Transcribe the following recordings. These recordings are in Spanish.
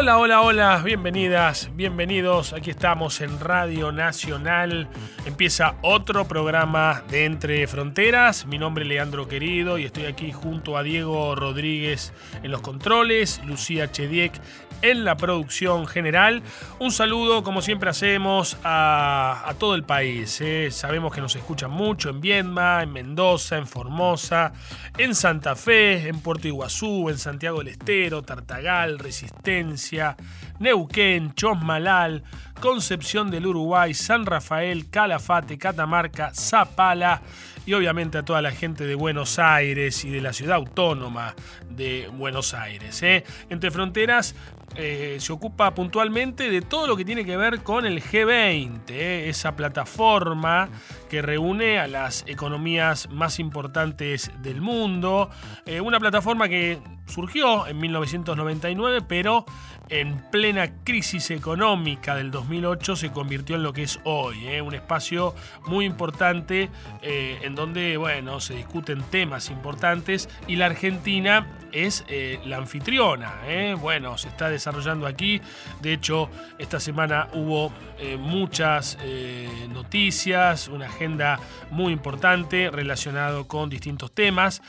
Hola, hola, hola, bienvenidas, bienvenidos. Aquí estamos en Radio Nacional. Empieza otro programa de Entre Fronteras. Mi nombre es Leandro Querido y estoy aquí junto a Diego Rodríguez en los controles, Lucía Chediek en la producción general. Un saludo, como siempre hacemos, a, todo el país. ¿eh? Sabemos que nos escuchan mucho en Viedma, en Mendoza, en Formosa, en Santa Fe, en Puerto Iguazú, en Santiago del Estero, Tartagal, Resistencia, Neuquén, Chosmalal, Concepción del Uruguay, San Rafael, Calafate, Catamarca, Zapala y obviamente a toda la gente de Buenos Aires y de la ciudad autónoma de Buenos Aires. ¿eh? Entre Fronteras eh, se ocupa puntualmente de todo lo que tiene que ver con el G20, ¿eh? esa plataforma que reúne a las economías más importantes del mundo, una plataforma que surgió en 1999, pero en plena crisis económica del 2008 se convirtió en lo que es hoy, ¿eh? un espacio muy importante eh, en donde bueno, se discuten temas importantes y la Argentina es eh, la anfitriona. Bueno, se está desarrollando aquí, de hecho esta semana hubo muchas noticias, una agenda muy importante relacionado con distintos temas.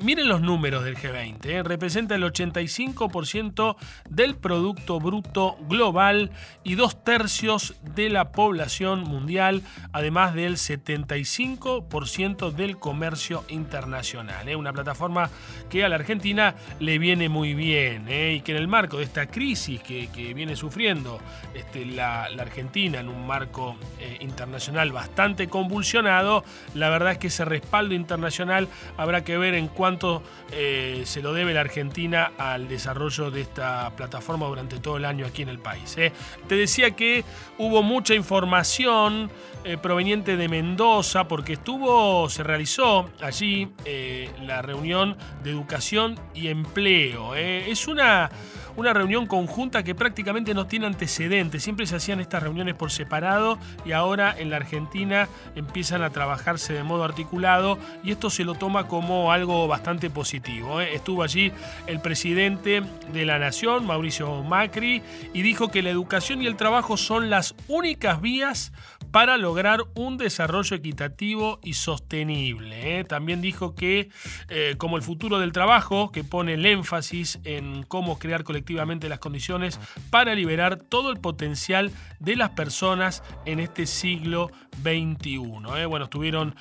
miren los números del G20, representa el 85% del producto Bruto Global y dos tercios de la población mundial, además del 75% del comercio internacional. ¿eh? Una plataforma que a la Argentina le viene muy bien ¿eh? y que en el marco de esta crisis que, viene sufriendo este, la, Argentina en un marco eh, internacional bastante convulsionado, la verdad es que ese respaldo internacional habrá que ver en cuánto se lo debe la Argentina al desarrollo de esta plataforma durante todo el año aquí en el país. ¿eh? Te decía que hubo mucha información eh, proveniente de Mendoza porque estuvo, se realizó allí eh, la reunión de educación y empleo. Es una una reunión conjunta que prácticamente no tiene antecedentes. Siempre se hacían estas reuniones por separado y ahora en la Argentina empiezan a trabajarse de modo articulado y esto se lo toma como algo bastante positivo. ¿eh? Estuvo allí el presidente de la Nación, Mauricio Macri, y dijo que la educación y el trabajo son las únicas vías para lograr un desarrollo equitativo y sostenible. ¿eh? También dijo que eh, como el futuro del trabajo, que pone el énfasis en cómo crear colectivamente las condiciones para liberar todo el potencial de las personas en este siglo XXI. ¿eh? Bueno, estuvieron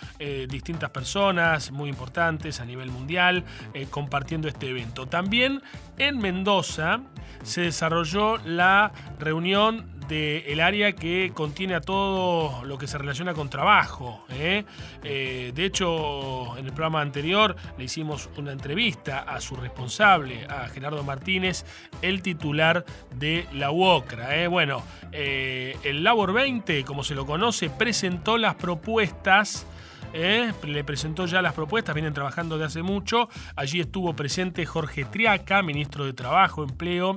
distintas personas muy importantes a nivel mundial compartiendo este evento. También en Mendoza se desarrolló la reunión el área que contiene a todo lo que se relaciona con trabajo. ¿eh? Eh, de hecho, en el programa anterior le hicimos una entrevista a su responsable, a Gerardo Martínez, el titular de la UOCRA. ¿eh? Bueno, el Labor 20, como se lo conoce, presentó las propuestas le presentó ya las propuestas, vienen trabajando de hace mucho. Allí estuvo presente Jorge Triaca, ministro de Trabajo, Empleo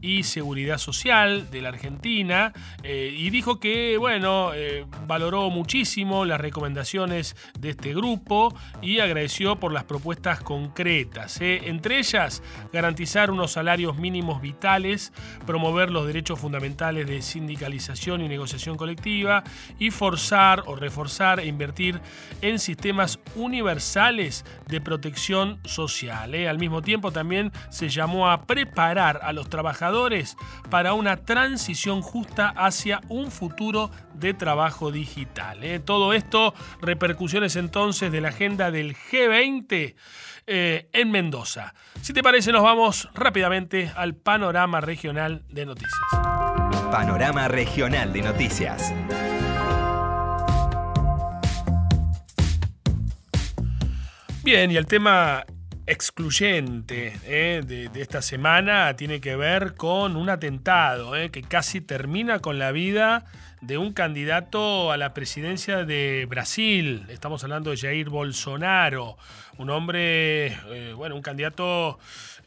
y Seguridad Social de la Argentina eh, y dijo que, bueno, eh, valoró muchísimo las recomendaciones de este grupo y agradeció por las propuestas concretas. Eh. Entre ellas, garantizar unos salarios mínimos vitales, promover los derechos fundamentales de sindicalización y negociación colectiva y forzar o reforzar e invertir en sistemas universales de protección social. Al mismo tiempo, también se llamó a preparar a los trabajadores para una transición justa hacia un futuro de trabajo digital. ¿eh? Todo esto, repercusiones entonces de la agenda del G20 eh, en Mendoza. Si te parece, nos vamos rápidamente al panorama regional de noticias. Panorama regional de noticias. Bien, y el tema excluyente eh, de, esta semana tiene que ver con un atentado eh, que casi termina con la vida de un candidato a la presidencia de Brasil. Estamos hablando de Jair Bolsonaro, un hombre, eh, bueno, un candidato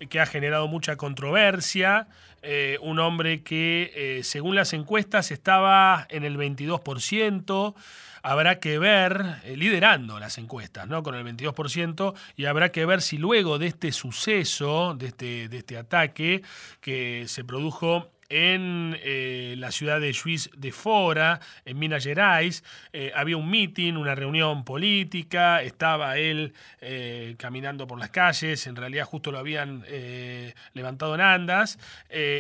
que ha generado mucha controversia. eh, un hombre que eh, según las encuestas estaba en el 22%, habrá que ver, liderando las encuestas, ¿no? Con el 22%, y habrá que ver si luego de este suceso, de este, de este ataque que se produjo en eh, la ciudad de Juiz de Fora, en Minas Gerais. Eh, había un meeting, una reunión política, estaba él eh, caminando por las calles, en realidad justo lo habían levantado en andas,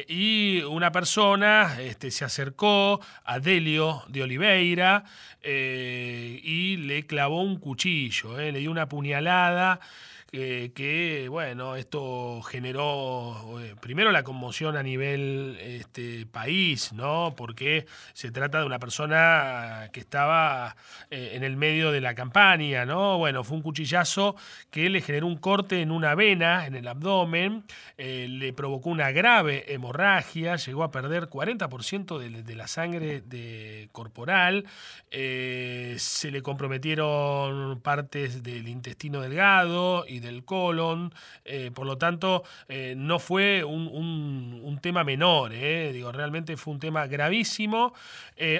y una persona este, se acercó a Delio de Oliveira y le clavó un cuchillo, le dio una puñalada que, bueno, esto generó eh, primero la conmoción a nivel este, país, ¿no? Porque se trata de una persona que estaba eh, en el medio de la campaña, ¿no? Bueno, fue un cuchillazo que le generó un corte en una vena, en el abdomen, eh, le provocó una grave hemorragia, llegó a perder 40% de, de, la sangre corporal, se le comprometieron partes del intestino delgado y del colon, eh, por lo tanto eh, no fue un, tema menor, eh, digo, realmente fue un tema gravísimo.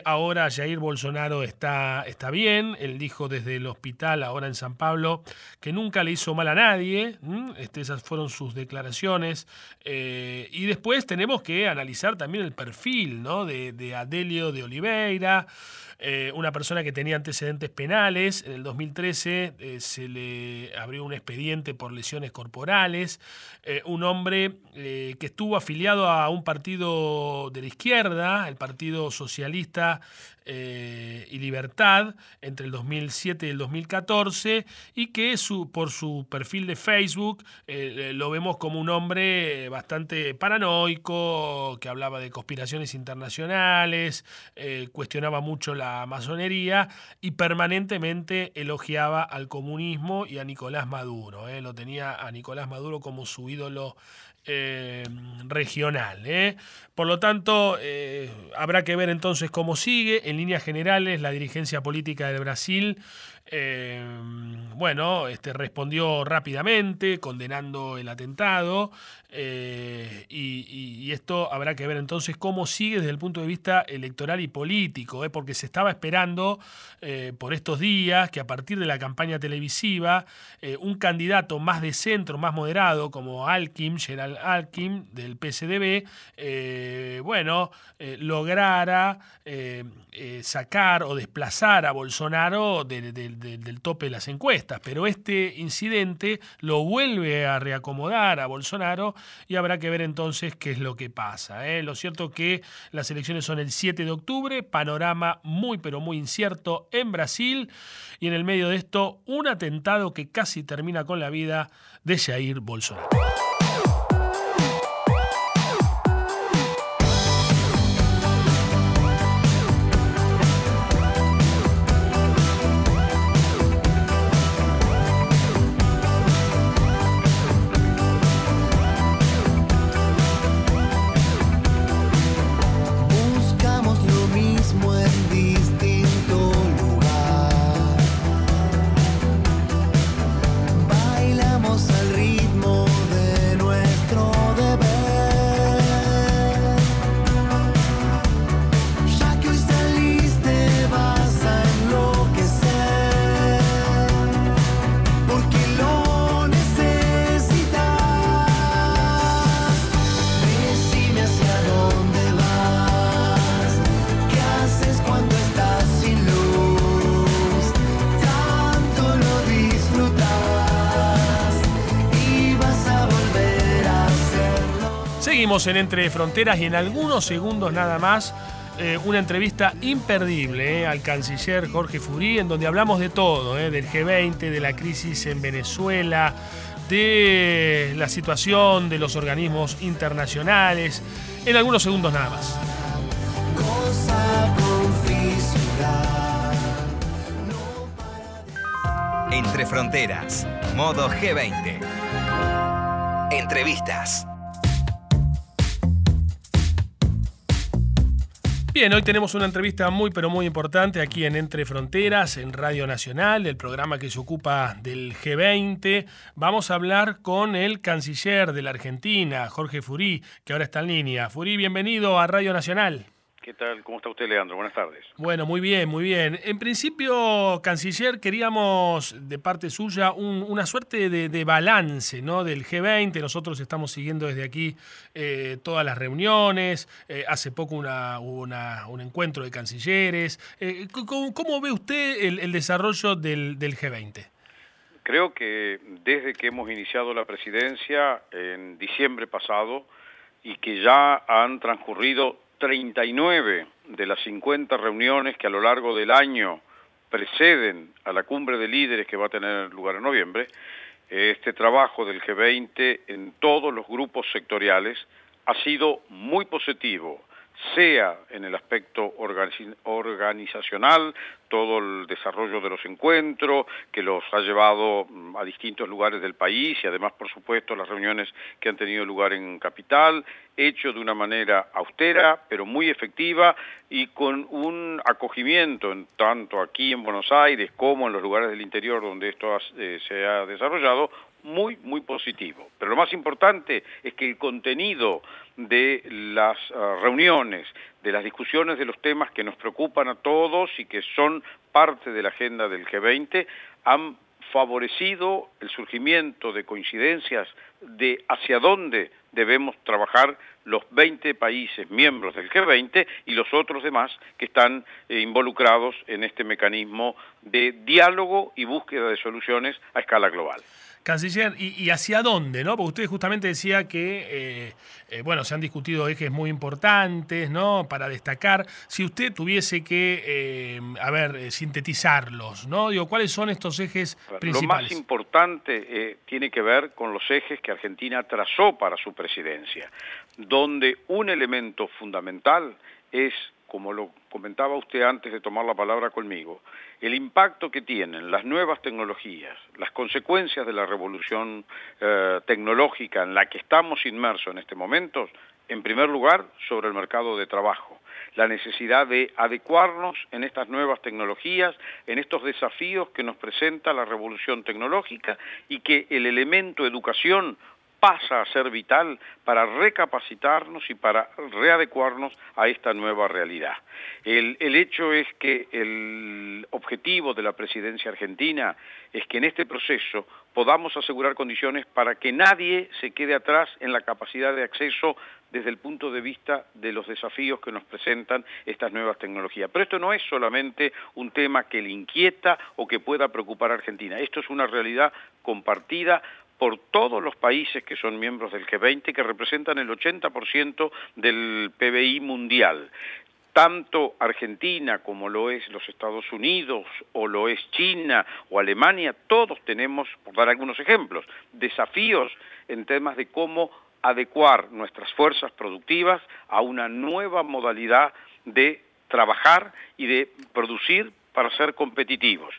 ahora Jair Bolsonaro está, está bien, él dijo desde el hospital ahora en San Pablo que nunca le hizo mal a nadie, este, esas fueron sus declaraciones, y después tenemos que analizar también el perfil ¿no? de, de Adelio de Oliveira. Eh, una persona que tenía antecedentes penales. En el 2013 eh, se le abrió un expediente por lesiones corporales. Eh, un hombre que estuvo afiliado a un partido de la izquierda, el Partido Socialista eh, y Libertad entre el 2007 y el 2014 y que su, por su perfil de Facebook eh, lo vemos como un hombre bastante paranoico, que hablaba de conspiraciones internacionales, eh, cuestionaba mucho la masonería y permanentemente elogiaba al comunismo y a Nicolás Maduro. Lo tenía a Nicolás Maduro como su ídolo eh, regional. ¿eh? Por lo tanto, eh, habrá que ver entonces cómo sigue. En líneas generales, la dirigencia política de Brasil bueno, este, respondió rápidamente, condenando el atentado, eh, y, esto habrá que ver entonces cómo sigue desde el punto de vista electoral y político, ¿eh? porque se estaba esperando eh, por estos días que a partir de la campaña televisiva, un candidato más de centro, más moderado, como Alkim, Gerald Alkim, del PSDB, bueno, lograra sacar o desplazar a Bolsonaro del tope de las encuestas. Pero este incidente lo vuelve a reacomodar a Bolsonaro y habrá que ver entonces qué es lo que pasa. ¿eh? Lo cierto que las elecciones son el 7 de octubre, panorama muy pero muy incierto en Brasil y en el medio de esto un atentado que casi termina con la vida de Jair Bolsonaro. En Entre Fronteras y en algunos segundos nada más eh, una entrevista imperdible eh, al canciller Jorge Furí, en donde hablamos de todo, eh, del G20, de la crisis en Venezuela, de la situación de los organismos internacionales, en algunos segundos nada más. Entre Fronteras, modo G20. Entrevistas. Bien, hoy tenemos una entrevista muy pero muy importante aquí en Entre Fronteras, en Radio Nacional, el programa que se ocupa del G20. Vamos a hablar con el canciller de la Argentina, Jorge Furí, que ahora está en línea. Furí, bienvenido a Radio Nacional. ¿Qué tal? ¿Cómo está usted, Leandro? Buenas tardes. Bueno, muy bien, muy bien. En principio, canciller, queríamos de parte suya una suerte de, balance ¿no? del G20. Nosotros estamos siguiendo desde aquí eh, todas las reuniones. Eh, hace poco una, un encuentro de cancilleres. Eh, ¿cómo, ve usted el, desarrollo del, del G20? Creo que desde que hemos iniciado la presidencia en diciembre pasado y que ya han transcurrido 39 de las 50 reuniones que a lo largo del año preceden a la cumbre de líderes que va a tener lugar en noviembre, este trabajo del G20 en todos los grupos sectoriales ha sido muy positivo, sea en el aspecto organizacional, todo el desarrollo de los encuentros, que los ha llevado mm, a distintos lugares del país y además, por supuesto, las reuniones que han tenido lugar en Capital, hecho de una manera austera, pero muy efectiva y con un acogimiento en, tanto aquí en Buenos Aires como en los lugares del interior donde esto eh, se ha desarrollado, muy, muy positivo. Pero lo más importante es que el contenido de las ah, reuniones, de las discusiones de los temas que nos preocupan a todos y que son parte de la agenda del G20, han favorecido el surgimiento de coincidencias de hacia dónde debemos trabajar los 20 países miembros del G20 y los otros demás que están eh, involucrados en este mecanismo de diálogo y búsqueda de soluciones a escala global. Canciller, ¿y, hacia dónde? ¿no? Porque usted justamente decía que, eh, eh, bueno, se han discutido ejes muy importantes, ¿no? Para destacar, si usted tuviese que, a ver, sintetizarlos, ¿no? Digo, ¿cuáles son estos ejes principales? Lo más importante tiene que ver con los ejes que Argentina trazó para su presidencia, donde un elemento fundamental es como lo comentaba usted antes de tomar la palabra conmigo, el impacto que tienen las nuevas tecnologías, las consecuencias de la revolución eh, tecnológica en la que estamos inmersos en este momento, en primer lugar, sobre el mercado de trabajo, la necesidad de adecuarnos en estas nuevas tecnologías, en estos desafíos que nos presenta la revolución tecnológica y que el elemento educación pasa a ser vital para recapacitarnos y para readecuarnos a esta nueva realidad. El, hecho es que el objetivo de la presidencia argentina es que en este proceso podamos asegurar condiciones para que nadie se quede atrás en la capacidad de acceso desde el punto de vista de los desafíos que nos presentan estas nuevas tecnologías. Pero esto no es solamente un tema que le inquieta o que pueda preocupar a Argentina, esto es una realidad compartida por todos los países que son miembros del G20, que representan el 80% del PBI mundial. Tanto Argentina como lo es los Estados Unidos o lo es China o Alemania, todos tenemos, por dar algunos ejemplos, desafíos en temas de cómo adecuar nuestras fuerzas productivas a una nueva modalidad de trabajar y de producir para ser competitivos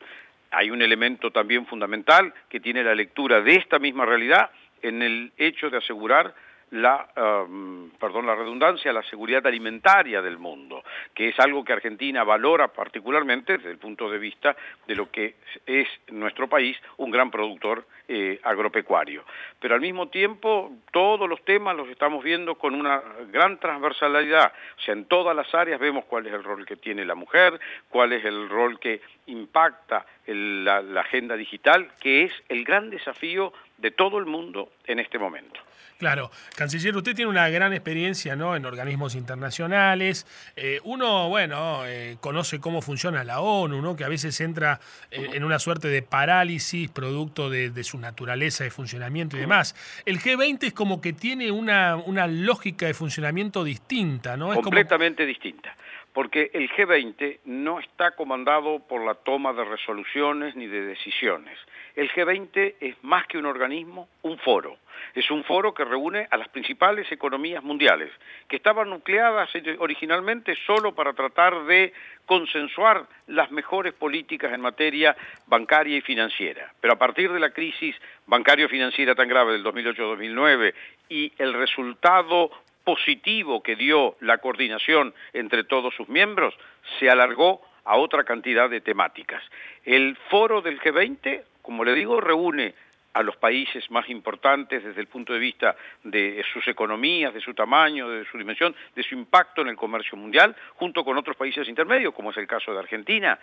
hay un elemento también fundamental que tiene la lectura de esta misma realidad en el hecho de asegurar la, um, perdón la redundancia, la seguridad alimentaria del mundo, que es algo que Argentina valora particularmente desde el punto de vista de lo que es nuestro país un gran productor eh, agropecuario. Pero al mismo tiempo todos los temas los estamos viendo con una gran transversalidad, o sea, en todas las áreas vemos cuál es el rol que tiene la mujer, cuál es el rol que impacta la agenda digital, que es el gran desafío de todo el mundo en este momento. Claro, canciller, usted tiene una gran experiencia ¿no? en organismos internacionales. Eh, uno, bueno, eh, conoce cómo funciona la ONU, ¿no? que a veces entra eh, en una suerte de parálisis producto de, su naturaleza de funcionamiento y demás. El G20 es como que tiene una, una lógica de funcionamiento distinta, ¿no? Es Completamente distinta porque el G20 no está comandado por la toma de resoluciones ni de decisiones. El G20 es más que un organismo, un foro. Es un foro que reúne a las principales economías mundiales, que estaban nucleadas originalmente solo para tratar de consensuar las mejores políticas en materia bancaria y financiera. Pero a partir de la crisis bancario-financiera tan grave del 2008-2009 y el resultado positivo que dio la coordinación entre todos sus miembros se alargó a otra cantidad de temáticas. El foro del G20, como le digo, reúne a los países más importantes desde el punto de vista de sus economías, de su tamaño, de su dimensión, de su impacto en el comercio mundial, junto con otros países intermedios, como es el caso de Argentina,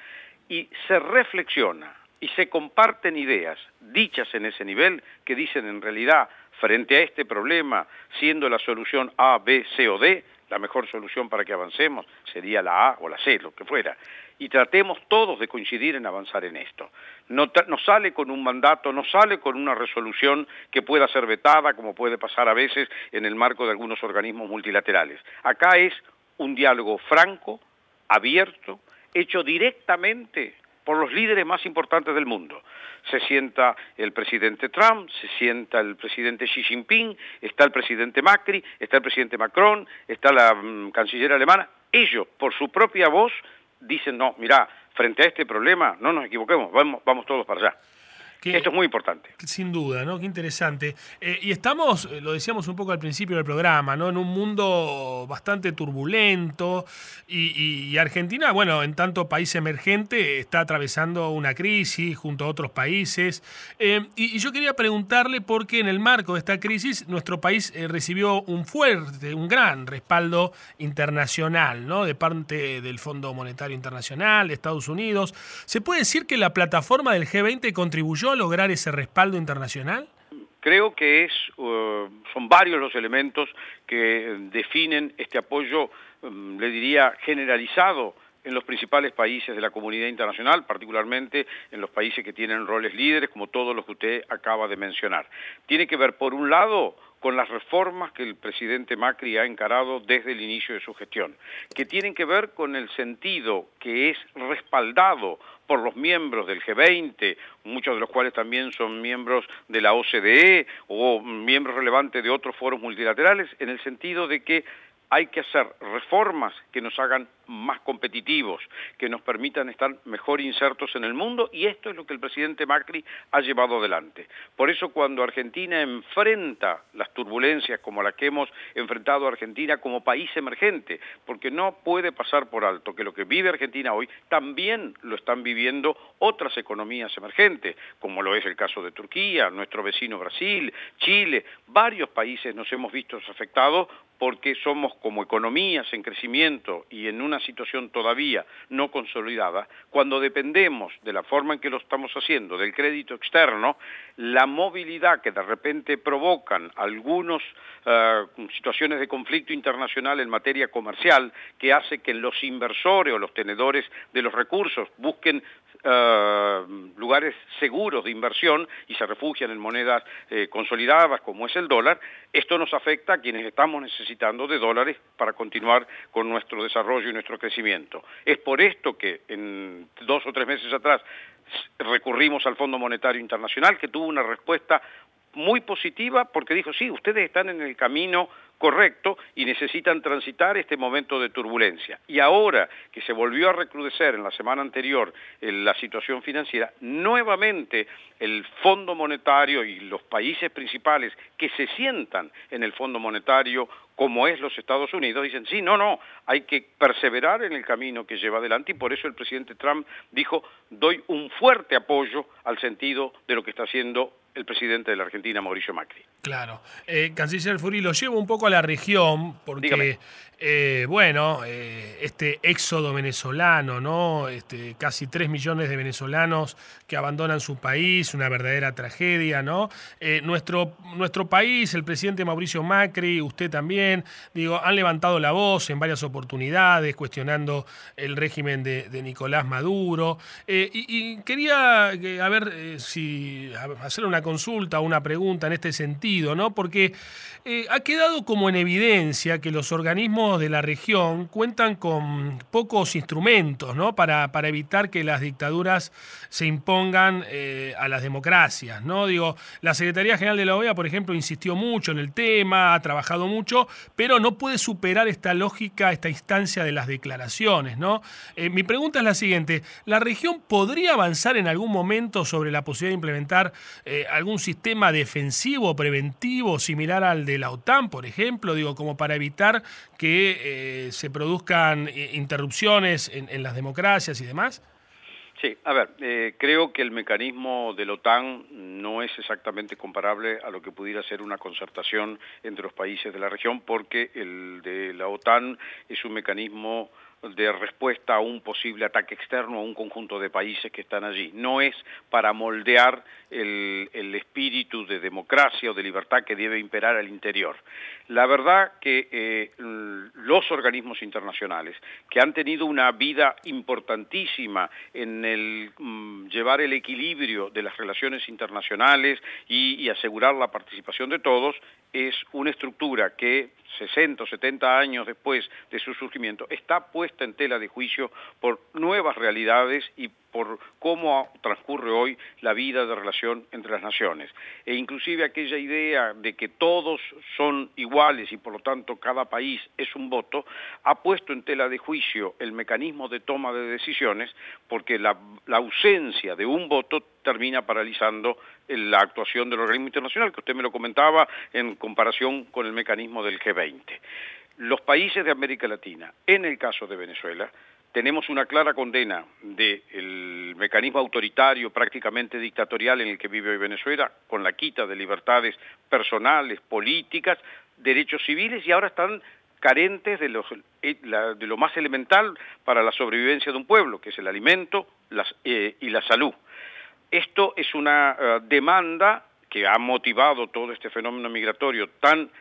y se reflexiona y se comparten ideas dichas en ese nivel que dicen en realidad frente a este problema, siendo la solución A, B, C o D, la mejor solución para que avancemos sería la A o la C, lo que fuera. Y tratemos todos de coincidir en avanzar en esto. No, sale con un mandato, no sale con una resolución que pueda ser vetada, como puede pasar a veces en el marco de algunos organismos multilaterales. Acá es un diálogo franco, abierto, hecho directamente por los líderes más importantes del mundo. Se sienta el presidente Trump, se sienta el presidente Xi Jinping, está el presidente Macri, está el presidente Macron, está la mm, canciller alemana. Ellos, por su propia voz, dicen, no, mira, frente a este problema, no nos equivoquemos, vamos, vamos todos para allá. Esto es muy importante. Sin duda, ¿no? Qué interesante. Eh, y estamos, eh, lo decíamos un poco al principio del programa, ¿no? En un mundo bastante turbulento y, Argentina, bueno, en tanto país emergente, está atravesando una crisis junto a otros países. Eh, y, yo quería preguntarle por qué en el marco de esta crisis nuestro país recibió un fuerte, un gran respaldo internacional, ¿no? De parte del Fondo Monetario Internacional, de Estados Unidos. ¿Se puede decir que la plataforma del G20 contribuyó lograr ese respaldo internacional? Creo que es, uh, son varios los elementos que definen este apoyo, um, le diría, generalizado en los principales países de la comunidad internacional, particularmente en los países que tienen roles líderes, como todos los que usted acaba de mencionar. Tiene que ver, por un lado, con las reformas que el presidente Macri ha encarado desde el inicio de su gestión, que tienen que ver con el sentido que es respaldado por los miembros del G20, muchos de los cuales también son miembros de la OCDE o miembros relevantes de otros foros multilaterales, en el sentido de que hay que hacer reformas que nos hagan más competitivos, que nos permitan estar mejor insertos en el mundo y esto es lo que el presidente Macri ha llevado adelante. Por eso cuando Argentina enfrenta las turbulencias como las que hemos enfrentado Argentina como país emergente, porque no puede pasar por alto que lo que vive Argentina hoy también lo están viviendo otras economías emergentes, como lo es el caso de Turquía, nuestro vecino Brasil, Chile, varios países nos hemos visto afectados porque somos como economías en crecimiento y en una situación todavía no consolidada, cuando dependemos de la forma en que lo estamos haciendo, del crédito externo, la movilidad que de repente provocan algunas eh, situaciones de conflicto internacional en materia comercial, que hace que los inversores o los tenedores de los recursos busquen eh, lugares seguros de inversión y se refugian en monedas eh, consolidadas como es el dólar, esto nos afecta a quienes estamos necesitando de dólares para continuar con nuestro desarrollo y nuestro crecimiento. Es por esto que en dos o tres meses atrás recurrimos al Fondo Monetario Internacional, que tuvo una respuesta muy positiva porque dijo, sí, ustedes están en el camino correcto y necesitan transitar este momento de turbulencia. Y ahora que se volvió a recrudecer en la semana anterior la situación financiera, nuevamente el Fondo Monetario y los países principales que se sientan en el Fondo Monetario como es los Estados Unidos, dicen, sí, no, no, hay que perseverar en el camino que lleva adelante y por eso el presidente Trump dijo, doy un fuerte apoyo al sentido de lo que está haciendo el presidente de la Argentina, Mauricio Macri. Claro. Eh, Canciller Furi, lo llevo un poco a región, porque, eh, bueno, eh, este éxodo venezolano, ¿no? Este, casi 3 millones de venezolanos que abandonan su país, una verdadera tragedia, ¿no? nuestro, nuestro país, el presidente Mauricio Macri, usted también, digo, han levantado la voz en varias oportunidades, cuestionando el régimen de, Nicolás Maduro. Y, y, quería, a ver, si hacer una consulta, una pregunta en este sentido, ¿no? Porque eh, ha quedado como en evidencia que los organismos de la región cuentan con pocos instrumentos, ¿no? Para, para evitar que las dictaduras se impongan eh, a las democracias, ¿no? Digo, la Secretaría General de la OEA, por ejemplo, insistió mucho en el tema, ha trabajado mucho, pero no puede superar esta lógica, esta instancia de las declaraciones, ¿no? Eh, mi pregunta es la siguiente, ¿la región podría avanzar en algún momento sobre la posibilidad de implementar algún sistema defensivo, preventivo, similar al de la OTAN, por ejemplo? Ejemplo, digo, como para evitar que se produzcan interrupciones en las democracias y demás? Sí, a ver, eh, creo que el mecanismo de la OTAN no es exactamente comparable a lo que pudiera ser una concertación entre los países de la región, porque el de la OTAN es un mecanismo de respuesta a un posible ataque externo a un conjunto de países que están allí. No es para moldear el, espíritu de democracia o de libertad que debe imperar al interior. La verdad que eh, los organismos internacionales, que han tenido una vida importantísima en el mm, llevar el equilibrio de las relaciones internacionales y asegurar la participación de todos, es una estructura que 60 o 70 años después de su surgimiento, está puesta en tela de juicio por nuevas realidades y por cómo transcurre hoy la vida de relación entre las naciones. E inclusive aquella idea de que todos son iguales y por lo tanto cada país es un voto, ha puesto en tela de juicio el mecanismo de toma de decisiones porque la, la ausencia de un voto termina paralizando la actuación del organismo internacional, que usted me lo comentaba en comparación con el mecanismo del G20. Los países de América Latina, en el caso de Venezuela, tenemos una clara condena del mecanismo autoritario, prácticamente dictatorial en el que vive hoy Venezuela, con la quita de libertades personales, políticas, derechos civiles y ahora están carentes de, eh, de lo más elemental para la sobrevivencia de un pueblo, que es el alimento eh, y la salud. Esto es una eh, demanda que ha motivado todo este fenómeno migratorio tan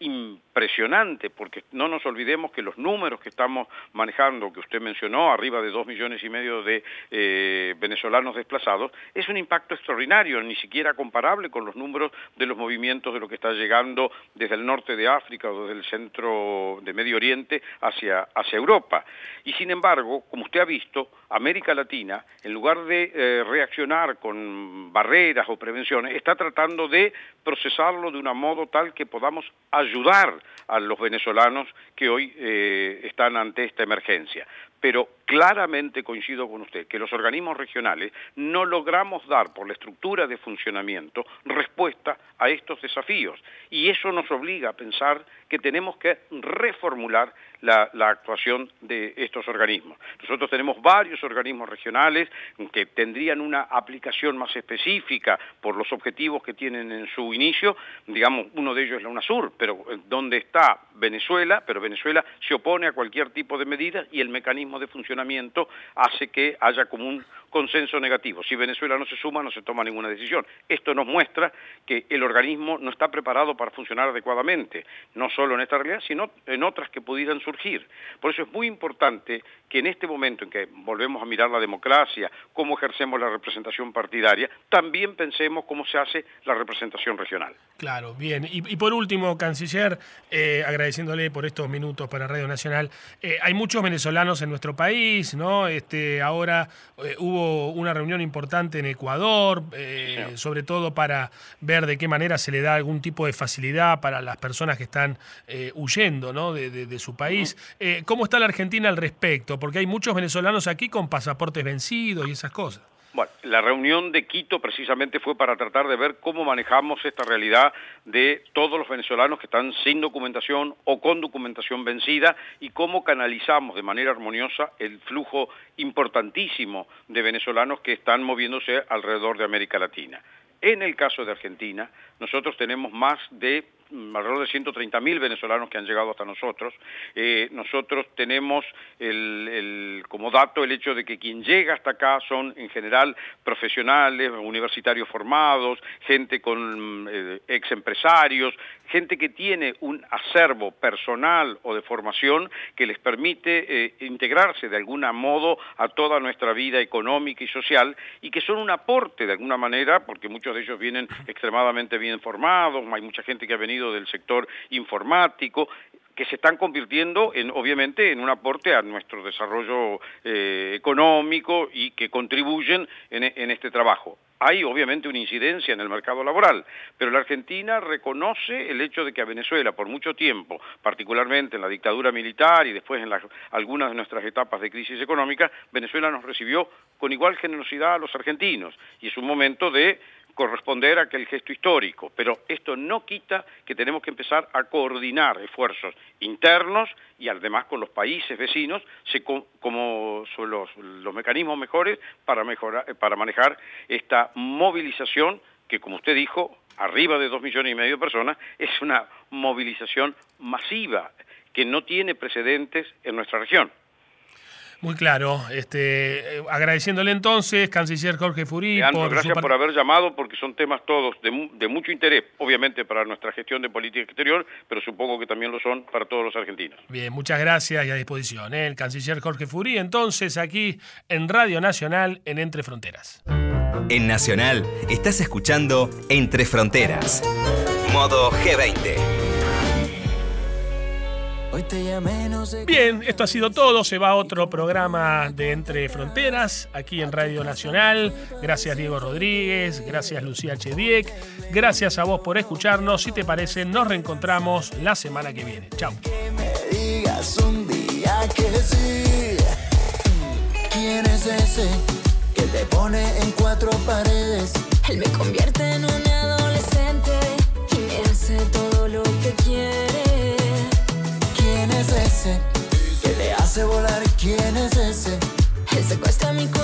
impresionante, porque no nos olvidemos que los números que estamos manejando, que usted mencionó, arriba de dos millones y medio de eh, venezolanos desplazados, es un impacto extraordinario, ni siquiera comparable con los números de los movimientos de lo que está llegando desde el norte de África o desde el centro de Medio Oriente hacia, hacia Europa. Y sin embargo, como usted ha visto, América Latina, en lugar de eh, reaccionar con barreras o prevenciones, está tratando de procesarlo de un modo tal que podamos ayudar a los venezolanos que hoy eh, están ante esta emergencia. Pero claramente coincido con usted que los organismos regionales no logramos dar por la estructura de funcionamiento respuesta a estos desafíos. Y eso nos obliga a pensar que tenemos que reformular la, actuación de estos organismos. Nosotros tenemos varios organismos regionales que tendrían una aplicación más específica por los objetivos que tienen en su inicio, digamos, uno de ellos es la UNASUR, pero eh, donde está Venezuela, pero Venezuela se opone a cualquier tipo de medida y el mecanismo de funcionamiento hace que haya como un consenso negativo. Si Venezuela no se suma, no se toma ninguna decisión. Esto nos muestra que el organismo no está preparado para funcionar adecuadamente, no solo en esta realidad, sino en otras que pudieran surgir. Por eso es muy importante que en este momento en que volvemos a mirar la democracia, cómo ejercemos la representación partidaria, también pensemos cómo se hace la representación regional. Claro, bien. Y, por último, canciller, eh, agradeciéndole por estos minutos para Radio Nacional, eh, hay muchos venezolanos en nuestro país, ¿no? Este, ahora eh, hubo una reunión importante en Ecuador, eh, sobre todo para ver de qué manera se le da algún tipo de facilidad para las personas que están eh, huyendo ¿no? de, su país. ¿Cómo está la Argentina al respecto? Porque hay muchos venezolanos aquí con pasaportes vencidos y esas cosas. Bueno, la reunión de Quito precisamente fue para tratar de ver cómo manejamos esta realidad de todos los venezolanos que están sin documentación o con documentación vencida y cómo canalizamos de manera armoniosa el flujo importantísimo de venezolanos que están moviéndose alrededor de América Latina. En el caso de Argentina, nosotros tenemos más de alrededor de 130.000 venezolanos que han llegado hasta nosotros. Eh, nosotros tenemos como dato el hecho de que quien llega hasta acá son en general profesionales, universitarios formados, gente con eh, ex empresarios, gente que tiene un acervo personal o de formación que les permite eh, integrarse de algún modo a toda nuestra vida económica y social y que son un aporte de alguna manera, porque muchos de ellos vienen extremadamente bien formados, hay mucha gente que ha venido del sector informático, que se están convirtiendo en, obviamente, en un aporte a nuestro desarrollo eh, económico y que contribuyen en, este trabajo. Hay obviamente una incidencia en el mercado laboral, pero la Argentina reconoce el hecho de que a Venezuela por mucho tiempo, particularmente en la dictadura militar y después en algunas de nuestras etapas de crisis económica, Venezuela nos recibió con igual generosidad a los argentinos y es un momento de corresponder a aquel gesto histórico, pero esto no quita que tenemos que empezar a coordinar esfuerzos internos y además con los países vecinos como son los, los mecanismos mejores para, mejorar, para manejar esta movilización que, como usted dijo, arriba de dos millones y medio de personas, es una movilización masiva que no tiene precedentes en nuestra región. Muy claro. Este, eh, agradeciéndole entonces, canciller Jorge Furí. por gracias por haber llamado, porque son temas todos de, de, mucho interés, obviamente para nuestra gestión de política exterior, pero supongo que también lo son para todos los argentinos. Bien, muchas gracias y a disposición. ¿eh? El canciller Jorge Furí, entonces, aquí en Radio Nacional, en Entre Fronteras. En Nacional, estás escuchando Entre Fronteras. Modo G20. Bien, esto ha sido todo. Se va a otro programa de Entre Fronteras, aquí en Radio Nacional. Gracias Diego Rodríguez, gracias Lucía Chediek, gracias a vos por escucharnos. Si te parece, nos reencontramos la semana que viene. Chao. ¿Quién es ese que te pone en cuatro paredes? Él me convierte en un adolescente y me hace todo lo que quiere que te hace volar? ¿Quién es ese? Él secuestra mi cuerpo